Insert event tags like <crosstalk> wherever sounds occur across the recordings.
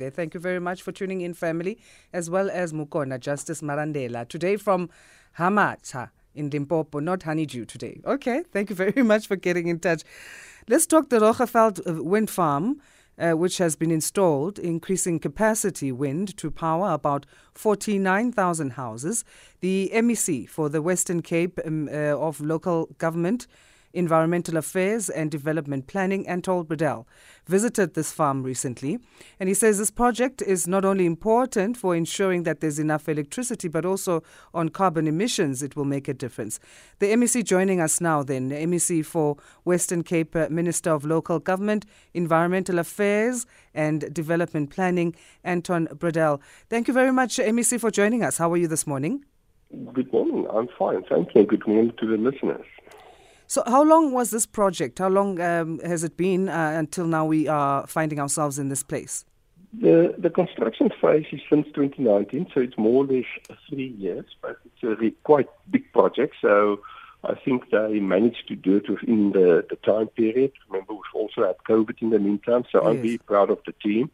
Thank you very much for tuning in, family, as well as Mukona Justice Marandela. Today from Hamacha in Limpopo, not Honeydew today. Okay, thank you very much for getting in touch. Let's talk the Roggeveld uh, wind farm. Uh, which has been installed, increasing capacity wind to power about 49,000 houses. The MEC for the Western Cape um, uh, of Local Government Environmental Affairs and Development Planning, Anton Bredell, visited this farm recently. And he says this project is not only important for ensuring that there's enough electricity, but also on carbon emissions, it will make a difference. The MEC joining us now, then, the MEC for Western Cape, uh, Minister of Local Government, Environmental Affairs and Development Planning, Anton Bredell. Thank you very much, MEC, for joining us. How are you this morning? Good morning. I'm fine. Thank you. Good morning to the listeners. So, how long was this project? How long um, has it been uh, until now we are finding ourselves in this place? The the construction phase is since 2019, so it's more or less three years, but it's a quite big project. So, I think they managed to do it within the, the time period. Remember, we've also had COVID in the meantime, so yes. I'm very proud of the team.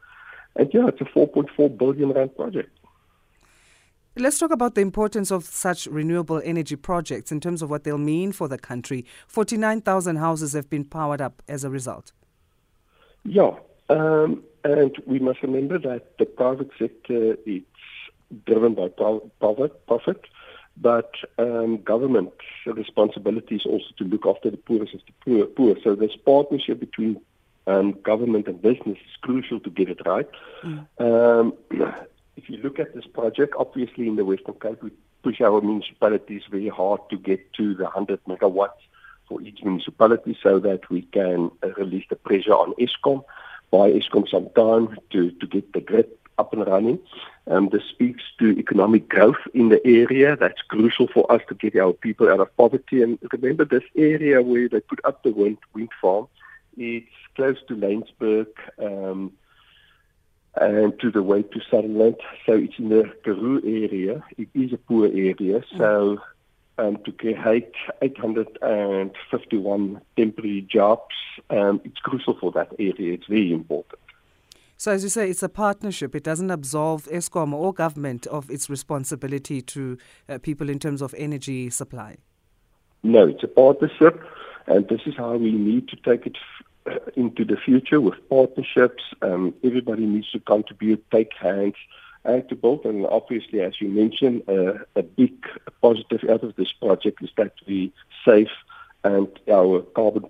And yeah, it's a 4.4 billion rand project. Let's talk about the importance of such renewable energy projects in terms of what they'll mean for the country. 49,000 houses have been powered up as a result. Yeah, um, and we must remember that the private sector is driven by profit, profit but um, government responsibility is also to look after the poorest of the poor. poor. So this partnership between um, government and business is crucial to get it right. Mm. Um, if you look at this project, obviously in the Western Cape, we push our municipalities very hard to get to the 100 megawatts for each municipality so that we can uh, release the pressure on Eskom, buy Eskom some time to, to get the grid up and running. Um, this speaks to economic growth in the area. That's crucial for us to get our people out of poverty. And remember, this area where they put up the wind, wind farm, it's close to Laingsburg, um, and to the way to Sutherland. So it's in the Karoo area. It is a poor area. Mm. So um, to create 851 temporary jobs, um, it's crucial for that area. It's very important. So, as you say, it's a partnership. It doesn't absolve Eskom or government of its responsibility to uh, people in terms of energy supply. No, it's a partnership, and this is how we need to take it uh, into the future with partnerships. Um, everybody needs to contribute, take hands, and to build. And obviously, as you mentioned, uh, a big positive out of this project is that we save and our carbon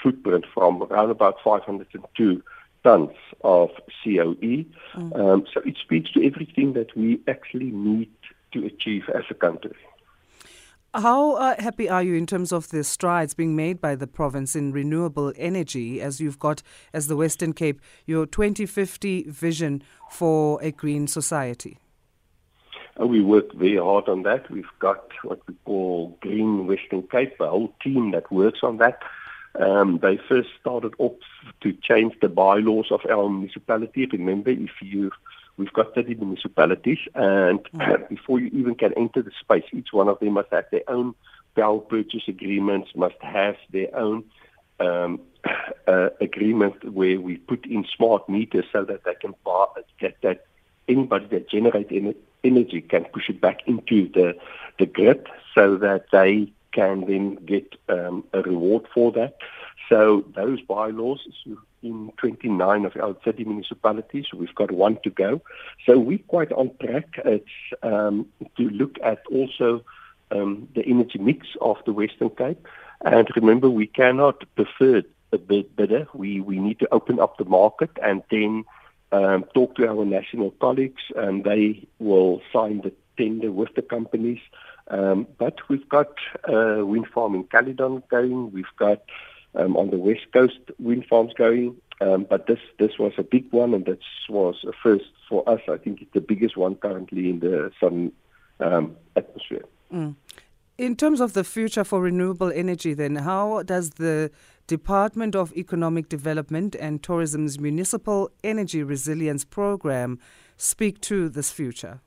footprint from around about 502 tons of COE. Mm. Um, so it speaks to everything that we actually need to achieve as a country. How uh, happy are you in terms of the strides being made by the province in renewable energy as you've got, as the Western Cape, your 2050 vision for a green society? Uh, we work very hard on that. We've got what we call Green Western Cape, a whole team that works on that. Um, they first started off to change the bylaws of our municipality. Remember, if you We've got 30 municipalities, and mm. <clears throat> before you even can enter the space, each one of them must have their own power purchase agreements, must have their own um, <clears throat> uh, agreement where we put in smart meters so that they can buy, that, that anybody that generates energy can push it back into the, the grid so that they can then get um, a reward for that. So those bylaws in 29 of our 30 municipalities. We've got one to go. So we're quite on track it's, um, to look at also um, the energy mix of the Western Cape. And remember, we cannot prefer a bit bidder. We, we need to open up the market and then um, talk to our national colleagues, and they will sign the tender with the companies. Um, but we've got uh, wind farm in Caledon going. We've got um, on the west coast wind farms going. Um, but this this was a big one, and this was a first for us. I think it's the biggest one currently in the southern um, atmosphere. Mm. In terms of the future for renewable energy, then, how does the Department of Economic Development and Tourism's Municipal Energy Resilience Program speak to this future?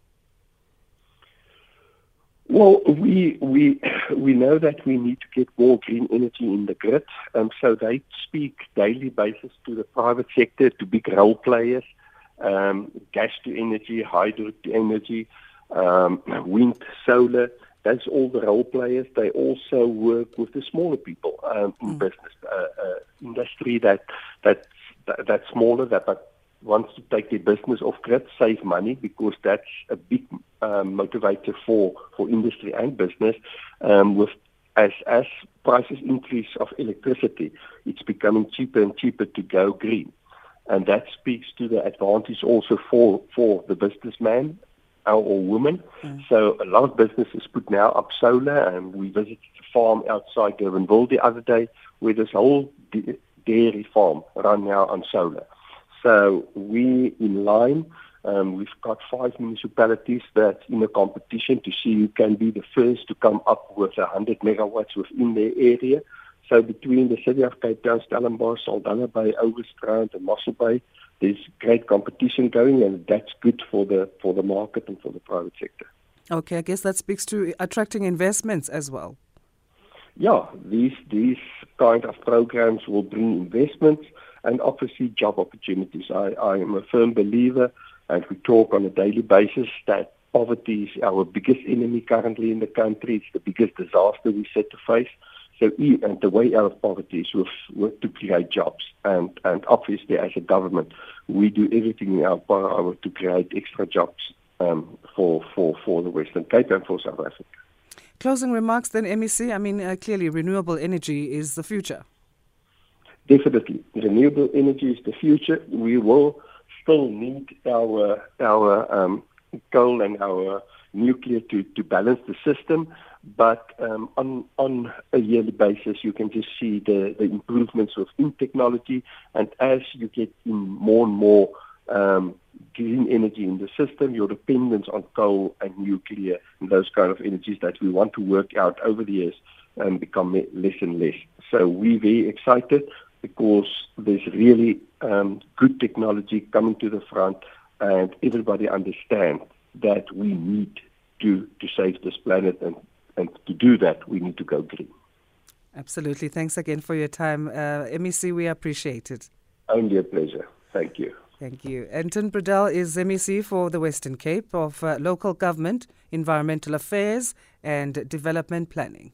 Well, we we we know that we need to get more green energy in the grid, um, so they speak daily basis to the private sector, to big role players, um, gas to energy, hydro to energy, um, wind, solar. That's all the role players. They also work with the smaller people um, in mm. business uh, uh, industry that that that's smaller that but wants to take their business off grid, save money because that's a big um, motivator for for industry and business. Um, with as as prices increase of electricity, it's becoming cheaper and cheaper to go green, and that speaks to the advantage also for for the businessman or woman. Mm. So a lot of businesses put now up solar, and we visited a farm outside Durbanville the other day where this whole dairy farm run now on solar. So we in line. Um, we've got five municipalities that's in a competition to see who can be the first to come up with 100 megawatts within their area. So between the city of Cape Town, Stellenbosch, Saldanha Bay, Overstrand, and Mossel Bay, there's great competition going, and that's good for the for the market and for the private sector. Okay, I guess that speaks to attracting investments as well. Yeah, these these kind of programs will bring investments and obviously job opportunities. I, I am a firm believer, and we talk on a daily basis that poverty is our biggest enemy currently in the country. It's the biggest disaster we set to face. So, and the way out of poverty is with, with to create jobs. And, and obviously, as a government, we do everything in our power to create extra jobs um, for, for, for the Western Cape and for South Africa. Closing remarks then, MEC. I mean, uh, clearly, renewable energy is the future. Definitely, renewable energy is the future. We will still need our our um, coal and our nuclear to, to balance the system, but um, on on a yearly basis, you can just see the, the improvements within technology, and as you get more and more um, green energy in the system, your dependence on coal and nuclear and those kind of energies that we want to work out over the years um, become less and less. So we're very excited because there's really um, good technology coming to the front, and everybody understands that we need to to save this planet, and and to do that we need to go green. Absolutely. Thanks again for your time, uh, MEC. We appreciate it. Only a pleasure. Thank you. Thank you. Anton Bredell is MEC for the Western Cape of uh, Local Government, Environmental Affairs and Development Planning.